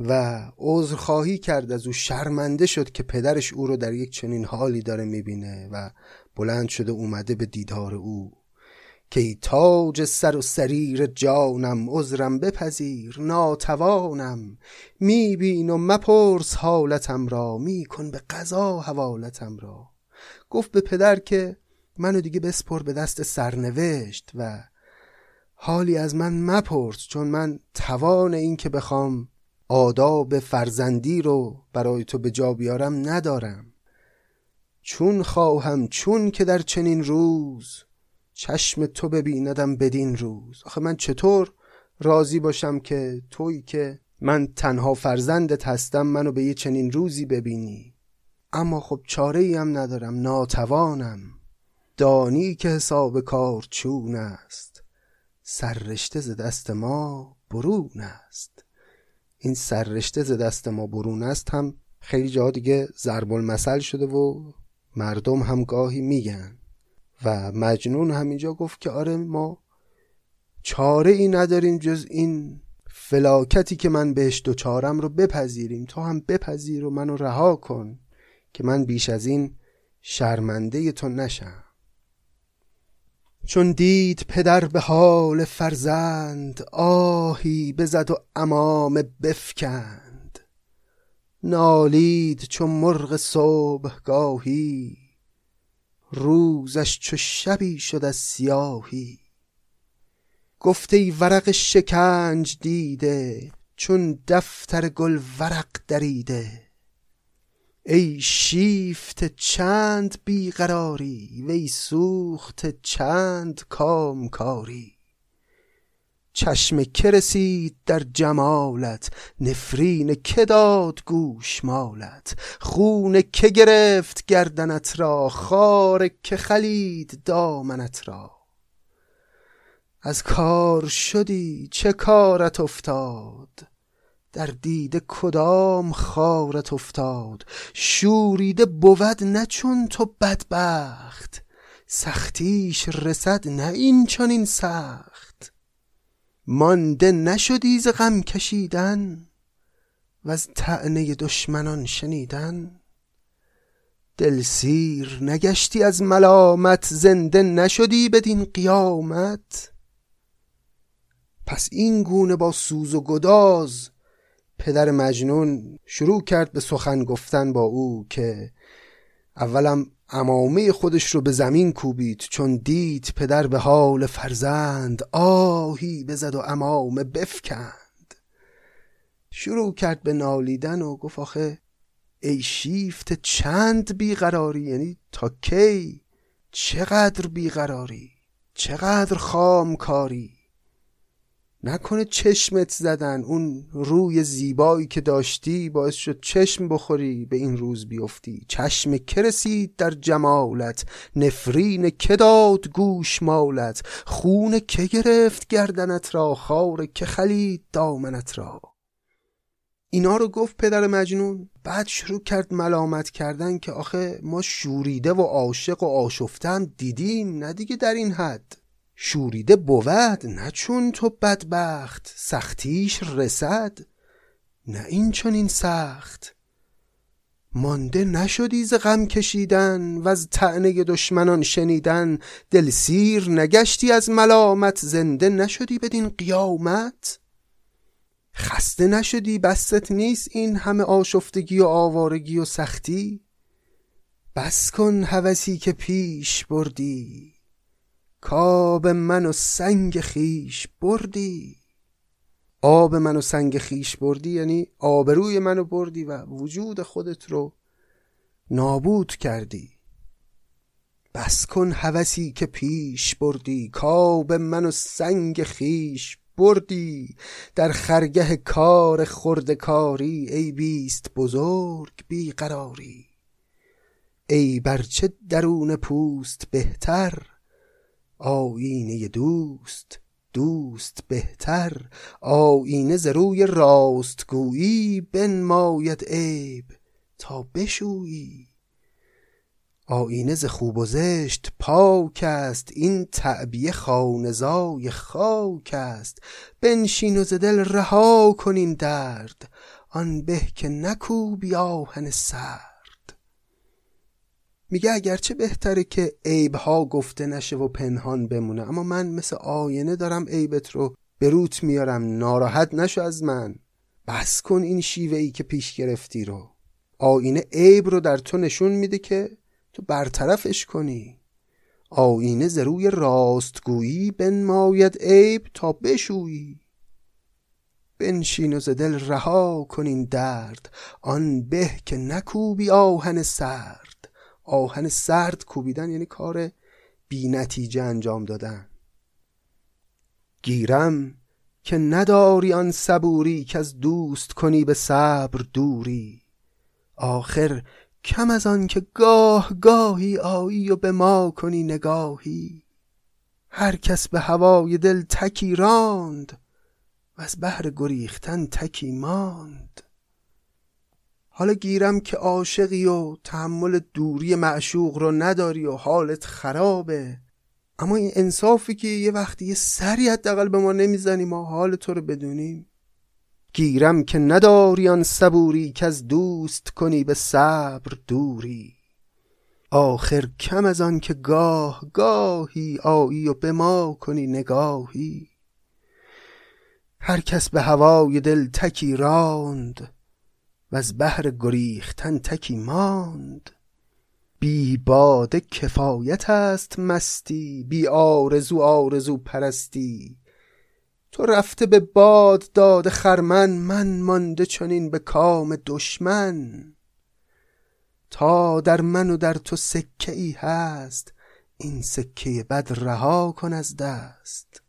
و عذر خواهی کرد. از او شرمنده شد که پدرش او رو در یک چنین حالی داره می‌بینه و بلند شده اومده به دیدار او. که ای تاج سر و سریر جانم عذرم بپذیر ناتوانم. میبین و مپرس حالتم را میکن به قضا حوالتم را. گفت به پدر که منو دیگه بسپر به دست سرنوشت و حالی از من مپرس چون من توان این که بخوام آداب فرزندی رو برای تو به جا بیارم ندارم. چون خواهم چون که در چنین روز چشم تو ببیندم بدین روز. آخه من چطور راضی باشم که تویی که من تنها فرزندت هستم منو به یه چنین روزی ببینی؟ اما خب چاره ای هم ندارم ناتوانم. دانی که حساب کار چون است. سررشته ز دست ما برون است. این سررشته ز دست ما برون است هم خیلی جا دیگه ضرب المثل شده و مردم هم گاهی میگن. و مجنون همینجا گفت که آره ما چاره ای نداریم جز این فلاکتی که من بهش دوچارم رو بپذیریم. تو هم بپذیر و منو رها کن که من بیش از این شرمنده تو نشم. چون دید پدر به حال فرزند آهی بزد و امام بفکند. نالید چون مرغ صبحگاهی روزش چو شبی شد از سیاهی. گفت ای ورق شکنج دیده چون دفتر گل ورق دریده. ای شیفت چند بیقراری وی سوخت چند کامکاری. چشم که رسید در جمالت نفرین که داد گوشمالت خون که گرفت گردنت را خار که خلید دامنت را. از کار شدی چه کارت افتاد؟ در دید کدام خارت افتاد؟ شوریده بود نه چون تو بدبخت سختیش رسد نه این چنین سخت. مانده نشدی ز غم کشیدن وز طعنه دشمنان شنیدن؟ دلسیر نگشتی از ملامت زنده نشدی بدین قیامت؟ پس این گونه با سوز و گداز پدر مجنون شروع کرد به سخن گفتن با او که اولم امامه خودش رو به زمین کوبید چون دید پدر به حال فرزند آهی بزد و امامه بفکند. شروع کرد به نالیدن و گفت آخه ای شیفت چند بیقراری؟ یعنی تا کی؟ چقدر بیقراری؟ چقدر خام کاری نکنه چشمت زدن. اون روی زیبایی که داشتی باعث شد چشم بخوری به این روز بیفتی. چشم که رسید در جمالت نفرین که داد گوش مالت. خون که گرفت گردنت را خار که خلید دامنت را. اینا رو گفت پدر مجنون. بعد شروع کرد ملامت کردن که آخه ما شوریده و عاشق و آشفتم دیدیم نه دیگه در این حد. شوریده بود نه چون تو بدبخت سختیش رسد نه این چون این سخت. مانده نشدی ز غم کشیدن و از تعنه دشمنان شنیدن. دل سیر نگشتی از ملامت زنده نشدی بدین قیامت. خسته نشدی بست نیست این همه آشفتگی و آوارگی و سختی. بس کن هوسی که پیش بردی. کاب من و سنگ خیش بردی. آب من و سنگ خیش بردی یعنی آبروی منو بردی و وجود خودت رو نابود کردی. بس کن هوسی که پیش بردی. کاب من و سنگ خیش بردی. در خرگه کار خرد کاری ای بیست بزرگ بیقراری. ای برچه درون پوست بهتر آینه دوست دوست بهتر آینه ز روی راستگویی بنماید عیب تا بشویی. آینه ز خوب و زشت پاک است این تعبیه خانزای خاک است. بنشین و ز دل رها کن این درد آن به که نکوبی آهن سرد. میگه اگرچه بهتره که عیبها گفته نشه و پنهان بمونه اما من مثل آینه دارم عیبت رو به روت میارم ناراحت نشو از من. بس کن این شیوه ای که پیش گرفتی رو. آینه عیب رو در تو نشون میده که تو برطرفش کنی. آینه ز روی راستگویی بنماید عیب تا بشویی. بنشین و دل رها کن این درد آن به که نکوبی آهن سرد. آهن سرد کوبیدن یعنی کار بی نتیجه انجام دادن. گیرم که نداری آن صبوری که از دوست کنی به صبر دوری. آخر کم از آن که گاه گاهی آیی و به ما کنی نگاهی. هر کس به هوای دل تکی راند و از بهر گریختن تکی ماند. حالا گیرم که عاشقی و تحمل دوری معشوق رو نداری و حالت خرابه. اما این انصافی که یه وقتی یه سری حداقل به ما نمی‌زنی ما حال تو رو بدونیم. گیرم که نداری آن صبوری که از دوست کنی به صبر دوری. آخر کم از آن که گاه گاهی آیی و به ما کنی نگاهی. هر کس به هوای دل تکی راند از بهر گریختن تکی ماند. بی باده کفایت است مستی بی آرزو آرزو پرستی. تو رفته به باد داده خرمن من مانده چنین به کام دشمن. تا در من و در تو سکه ای هست این سکه بد رها کن از دست.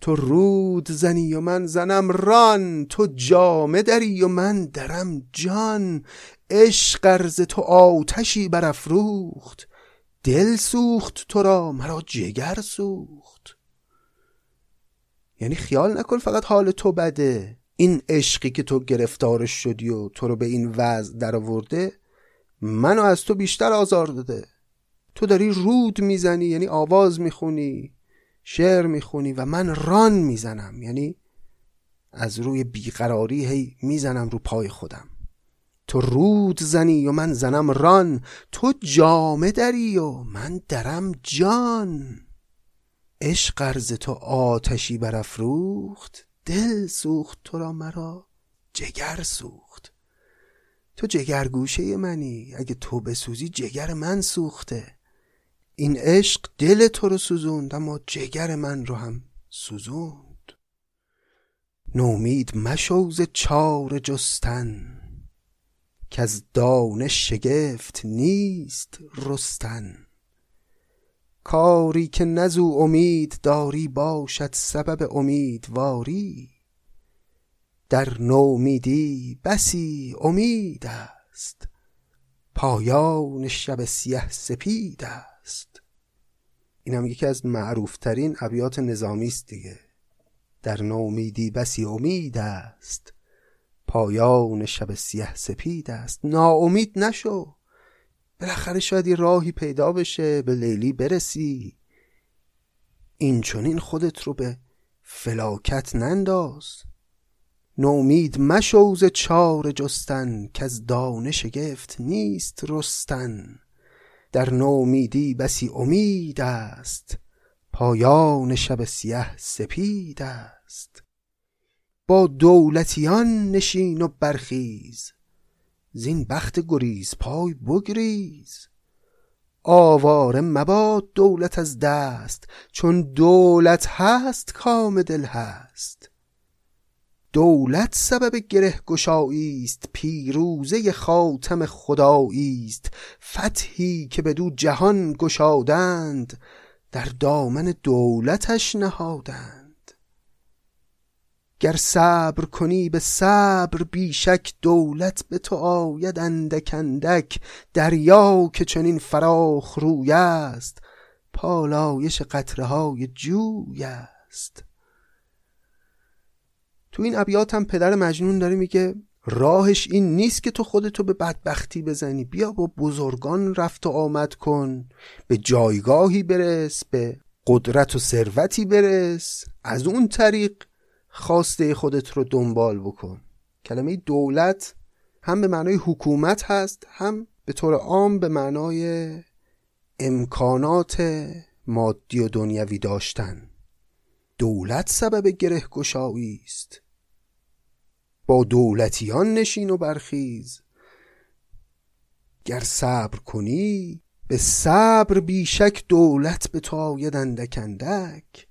تو رود زنی و من زنم ران تو جامه دری و من درم جان. عشق ارز تو آتشی برافروخت دل سوخت تو را مرا جگر سوخت. یعنی خیال نکن فقط حال تو بده. این عشقی که تو گرفتارش شدی و تو رو به این وضع در آورده منو از تو بیشتر آزار داده. تو داری رود می‌زنی یعنی آواز می‌خونی. شعر می‌خونی و من ران می‌زنم. یعنی از روی بیقراری هی می‌زنم رو پای خودم. تو رود زنی و من زنم ران. تو جامه دری و من درم جان. عشق ارز تو آتشی برافروخت. دل سوخت تو را مرا. جگر سوخت. تو جگر گوشه منی. اگه تو بسوزی جگر من سوخته. این عشق دل تو رو سوزوند اما جگر من رو هم سوزوند. نومید مشو ز چاره جستن از دانش شگفت نیست رستن. کاری که نزو امید داری باشد سبب امیدواری. در نومیدی بسی امید است پایان شب سیه سپید است. این هم یکی از معروفترین ابیات نظامی است دیگه. در نومیدی بسی امید است. پایان شب سیه سپید است. ناامید نشو. بالاخره شاید یه راهی پیدا بشه به لیلی برسی. این چونین خودت رو به فلاکت ننداز. نومید مشوز چار جستن که از دانش گفت نیست رستن. در نومیدی بسی امید است. پایان شب سیه سپید است. با دولتیان نشین و برخیز. زین بخت گریز پای بگریز. آواره مباد دولت از دست. چون دولت هست کام دل هست. دولت سبب گره گشایی است پیروزه خاتم خدایی است. فتحی که بدو جهان گشادند در دامن دولتش نهادند. گر صبر کنی به صبر بیشک دولت به تو آید اندک اندک. دریا که چنین فراخ روی است پالایش قطره های جوی است. تو این ابیات هم پدر مجنون داره میگه راهش این نیست که تو خودتو به بدبختی بزنی. بیا با بزرگان رفت و آمد کن. به جایگاهی برس به قدرت و ثروتی برس. از اون طریق خواسته خودت رو دنبال بکن. کلمه دولت هم به معنای حکومت هست هم به طور عام به معنای امکانات مادی و دنیوی داشتن. دولت سبب گره است. با دولتیان نشین و برخیز. گر صبر کنی به صبر بیشک دولت به تو آید اندک اندک.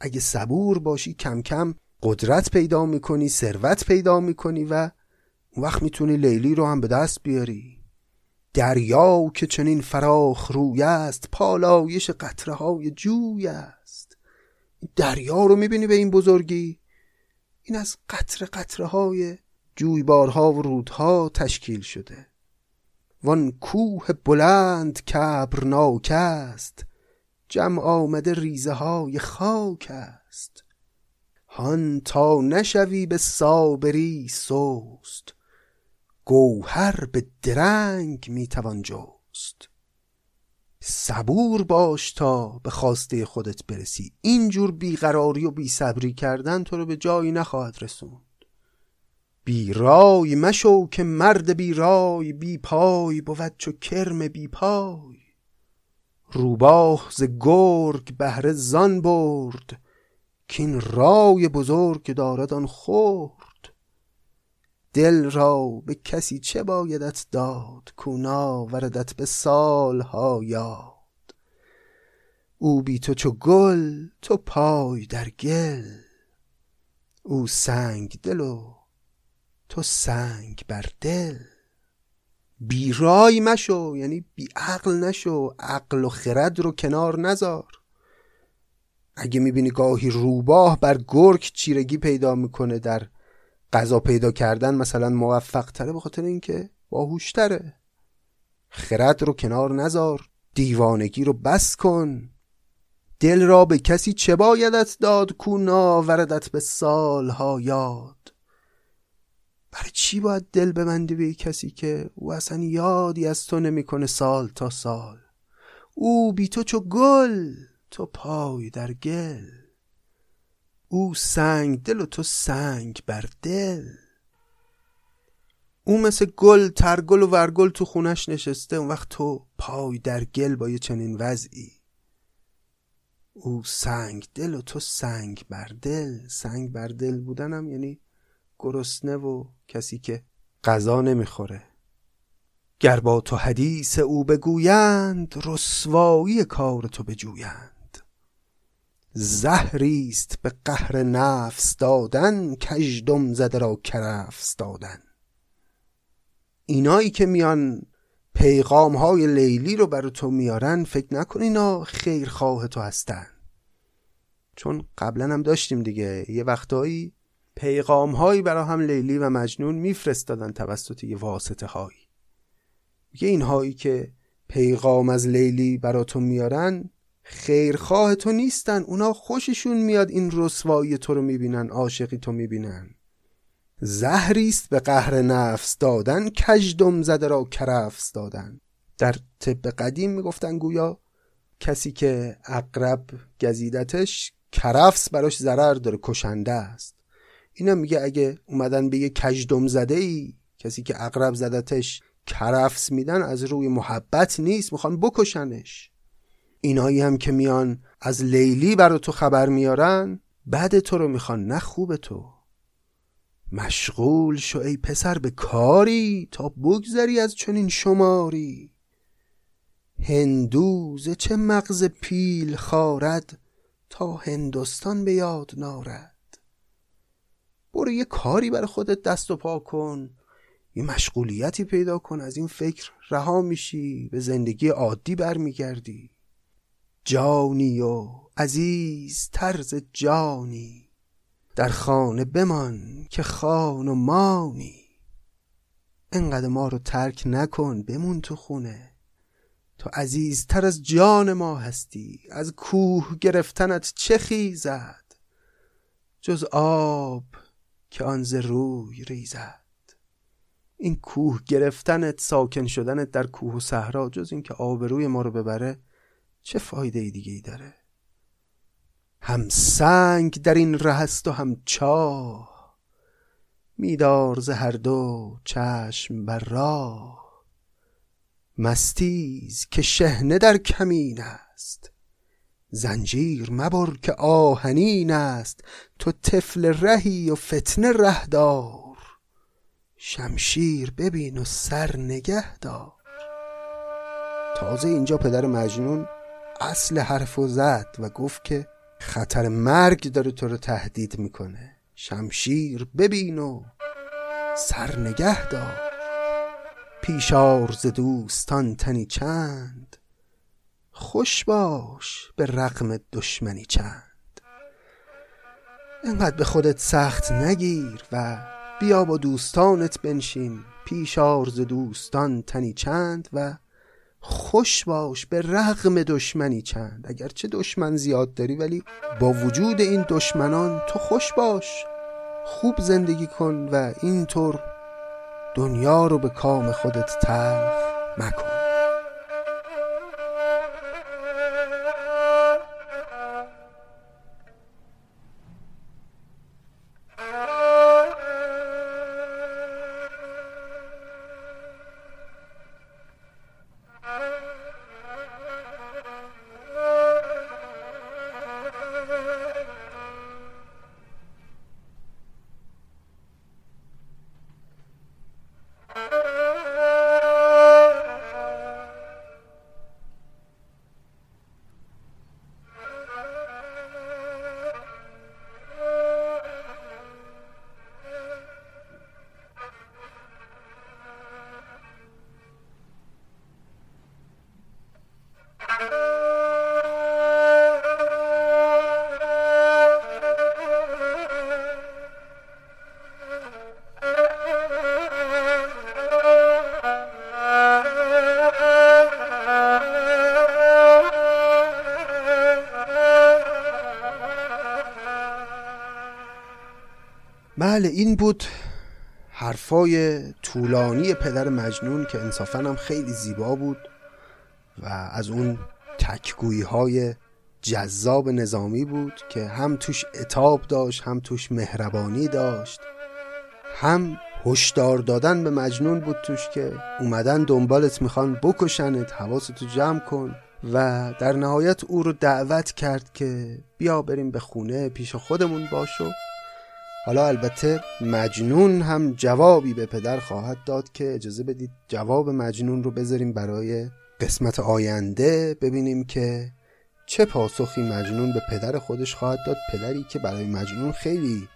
اگه صبور باشی کم کم قدرت پیدا می‌کنی ثروت پیدا می‌کنی و اون وقت می‌تونی لیلی رو هم به دست بیاری. دریا که چنین فراخ روی است پالایش قطره های جوی است. دریا رو می‌بینی به این بزرگی؟ این از قطره قطره های جویبارها و رودها تشکیل شده. وان کوه بلند کبرناک است جمع آمده ریزه های خاک است. هان تا نشوی به صابری سوست گوهر به درنگ می‌توان جست. صبور باش تا به خواسته خودت برسی. اینجور بیقراری و بیصبری کردن تو رو به جایی نخواهد رسوند. بیرای مشو که مرد بیرای بی پای بود چو کرم بی پای روباه ز گرگ بهره زان برد کین رای بزرگ دارد آن خورد دل را به کسی چه بایدت داد کونا وردت به سالها یاد؟ او بی تو چو گل تو پای در گل. او سنگ دل و تو سنگ بر دل. بی رای مشو یعنی بی عقل نشو عقل و خرد رو کنار نذار. اگه می‌بینی گاهی روباه بر گرگ چیرگی پیدا می‌کنه در غذا پیدا کردن مثلا موفق تره به خاطر اینکه باهوشتره. خرد رو کنار نذار دیوانگی رو بس کن. دل را به کسی چه بایدت داد کو ناوردت به سالها یاد؟ برای چی باید دل ببندی به کسی که او اصلا یادی از تو نمی‌کنه سال تا سال؟ او بی تو چو گل تو پای در گل. او سنگ دل و تو سنگ بر دل. او مثل گل ترگل و ورگل تو خونش نشسته اون وقت تو پای در گل با یه چنین وضعی. او سنگ دل و تو سنگ بر دل. سنگ بر دل بودنم یعنی گرسنه و کسی که غذا نمی‌خوره. گر با تو حدیث او بگویند رسوایی کار تو بجویند. زهریست به قهر نفس دادن کژدم زده را کرفس دادن. اینایی که میان پیغام های لیلی رو برای تو میارن فکر نکن اینا خیرخواه تو هستن. چون قبلا هم داشتیم دیگه. یه وقتایی پیغام هایی برای هم لیلی و مجنون میفرستادن توسط یه واسطه هایی میگه اینهایی که پیغام از لیلی براتون میارن خیرخواه تو نیستن. اونا خوششون میاد این رسوایی تو رو می‌بینن عاشقی تو می‌بینن. زهریست به قهر نفس دادن کجدم زده را کرفس دادن. در طب قدیم می‌گفتن گویا کسی که اقرب گزیدتش کرفس براش ضرر داره کشنده است. اینا میگه اگه اومدن به یه کجدم زده ای کسی که اقرب زدتش کرفس میدن از روی محبت نیست می‌خوان بکشنش. اینایی هم که میان از لیلی برا تو خبر میارن بعد تو رو می‌خوان نه خوب تو. مشغول شو ای پسر به کاری تا بگذری از چنین شماری. هندوز چه مغز پیل خارد تا هندوستان به یاد نارد. برو یه کاری بر خودت دست و پا کن یه مشغولیتی پیدا کن از این فکر رها میشی به زندگی عادی برمیگردی. جانی و عزیز طرز جانی. در خانه بمان که خان و مانی. انقدر ما رو ترک نکن بمون تو خونه. تو عزیزتر از جان ما هستی از کوه گرفتنت چه خیزد؟ جز آب که آن ز روی ریزد. این کوه گرفتنت ساکن شدنت در کوه و صحرا جز اینکه آبروی ما رو ببره چه فایده ای دیگه ای داره؟ هم سنگ در این ره است و هم چاه. میدار ز هر دو چشم بر راه. مستیز که شهنه در کمین است. زنجیر مبر که آهنین است. تو طفل رهی و فتنه ره دار شمشیر ببین و سر نگه دار. تازه اینجا پدر مجنون اصل حرف و زد و گفت که خطر مرگ داره تو رو تهدید می‌کنه. شمشیر ببین و سر نگه دار. پیشار ز دوستان تنی چند. خوش باش به رقم دشمنی چند. انقدر به خودت سخت نگیر و بیا با دوستانت بنشین. پیش آرز دوستان تنی چند و خوش باش به رغم دشمنی چند. اگرچه دشمن زیاد داری ولی با وجود این دشمنان تو خوش باش. خوب زندگی کن و اینطور دنیا رو به کام خودت تلخ مکن. بله این بود حرفای طولانی پدر مجنون که انصافا هم خیلی زیبا بود و از اون تکگویی های جذاب نظامی بود که هم توش اتاب داشت هم توش مهربانی داشت هم هشدار دادن به مجنون بود توش که اومدن دنبالت می‌خوان بکشنت حواستو جمع کن و در نهایت او رو دعوت کرد که بیا بریم به خونه پیش خودمون باش و حالا البته مجنون هم جوابی به پدر خواهد داد که اجازه بدید جواب مجنون رو بذاریم برای قسمت آینده. ببینیم که چه پاسخی مجنون به پدر خودش خواهد داد. پدری که برای مجنون خیلی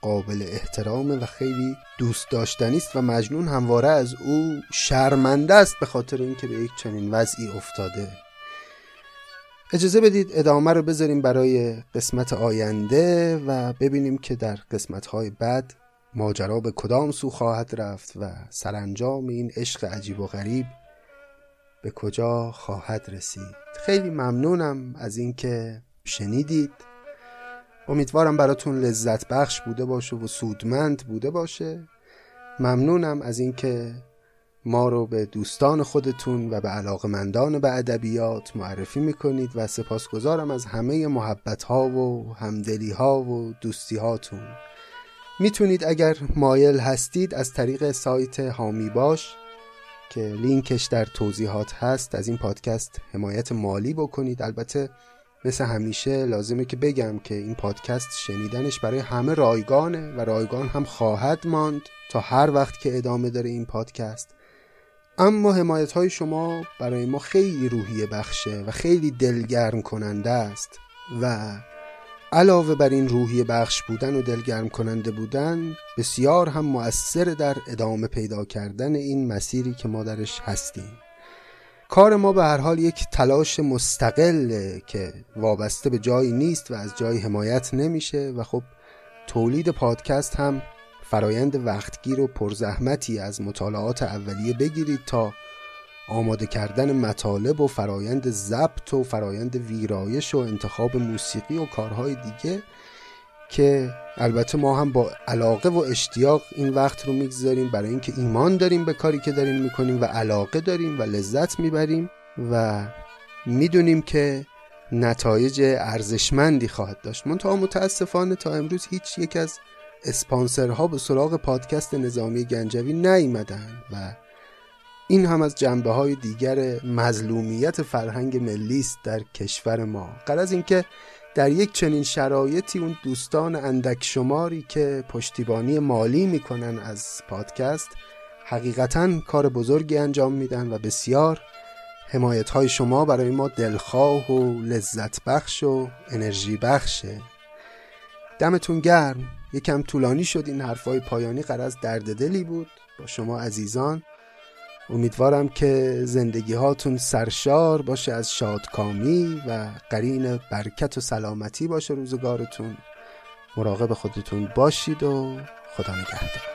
قابل احترامه و خیلی دوست داشتنی است و مجنون همواره از او شرمنده است به خاطر اینکه به یک چنین وضعی افتاده. اجازه بدید ادامه رو بذاریم برای قسمت آینده و ببینیم که در قسمت های بعد ماجرا به کدام سو خواهد رفت و سرانجام این عشق عجیب و غریب به کجا خواهد رسید. خیلی ممنونم از اینکه شنیدید. امیدوارم براتون لذت بخش بوده باشه و سودمند بوده باشه. ممنونم از اینکه ما رو به دوستان خودتون و به علاقمندان به ادبیات معرفی می‌کنید و سپاسگزارم از همه محبت ها و همدلی ها و دوستی هاتون می‌تونید اگر مایل هستید از طریق سایت هامی باش که لینکش در توضیحات هست. از این پادکست حمایت مالی بکنید. البته مثل همیشه لازمه که بگم که این پادکست شنیدنش برای همه رایگانه و رایگان هم خواهد ماند تا هر وقت که ادامه داره این پادکست. اما حمایت های شما برای ما خیلی روحیه بخشه و خیلی دلگرم کننده است و علاوه بر این روحیه بخش بودن و دلگرم کننده بودن بسیار هم مؤثر در ادامه پیدا کردن این مسیری که ما درش هستیم. کار ما به هر حال یک تلاش مستقله که وابسته به جایی نیست و از جایی حمایت نمیشه و خب تولید پادکست هم فرایند وقتگیر و پرزحمتی از مطالعات اولیه بگیرید تا آماده کردن مطالب و فرایند ضبط و فرایند ویرایش و انتخاب موسیقی و کارهای دیگه که البته ما هم با علاقه و اشتیاق این وقت رو می‌گذاریم. برای اینکه ایمان داریم به کاری که داریم می‌کنیم و علاقه داریم و لذت می‌بریم و می‌دونیم که نتایج ارزشمندی خواهد داشت. منتها متاسفانه تا امروز هیچ یک از اسپانسرها به سراغ پادکست نظامی گنجوی نیمدن و این هم از جنبه های دیگر مظلومیت فرهنگ ملی است در کشور ما. از اینکه در یک چنین شرایطی اون دوستان اندک شماری که پشتیبانی مالی می‌کنن از پادکست حقیقتا کار بزرگی انجام میدن و بسیار حمایت های شما برای ما دلخواه و لذت بخش و انرژی بخشه دمتون گرم. یکم طولانی شد این حرفای پایانی قرض درد دلی بود. با شما عزیزان امیدوارم که زندگی هاتون سرشار باشه از شادکامی و قرین برکت و سلامتی باشه روزگارتون. مراقب خودتون باشید و خدا نگهدار.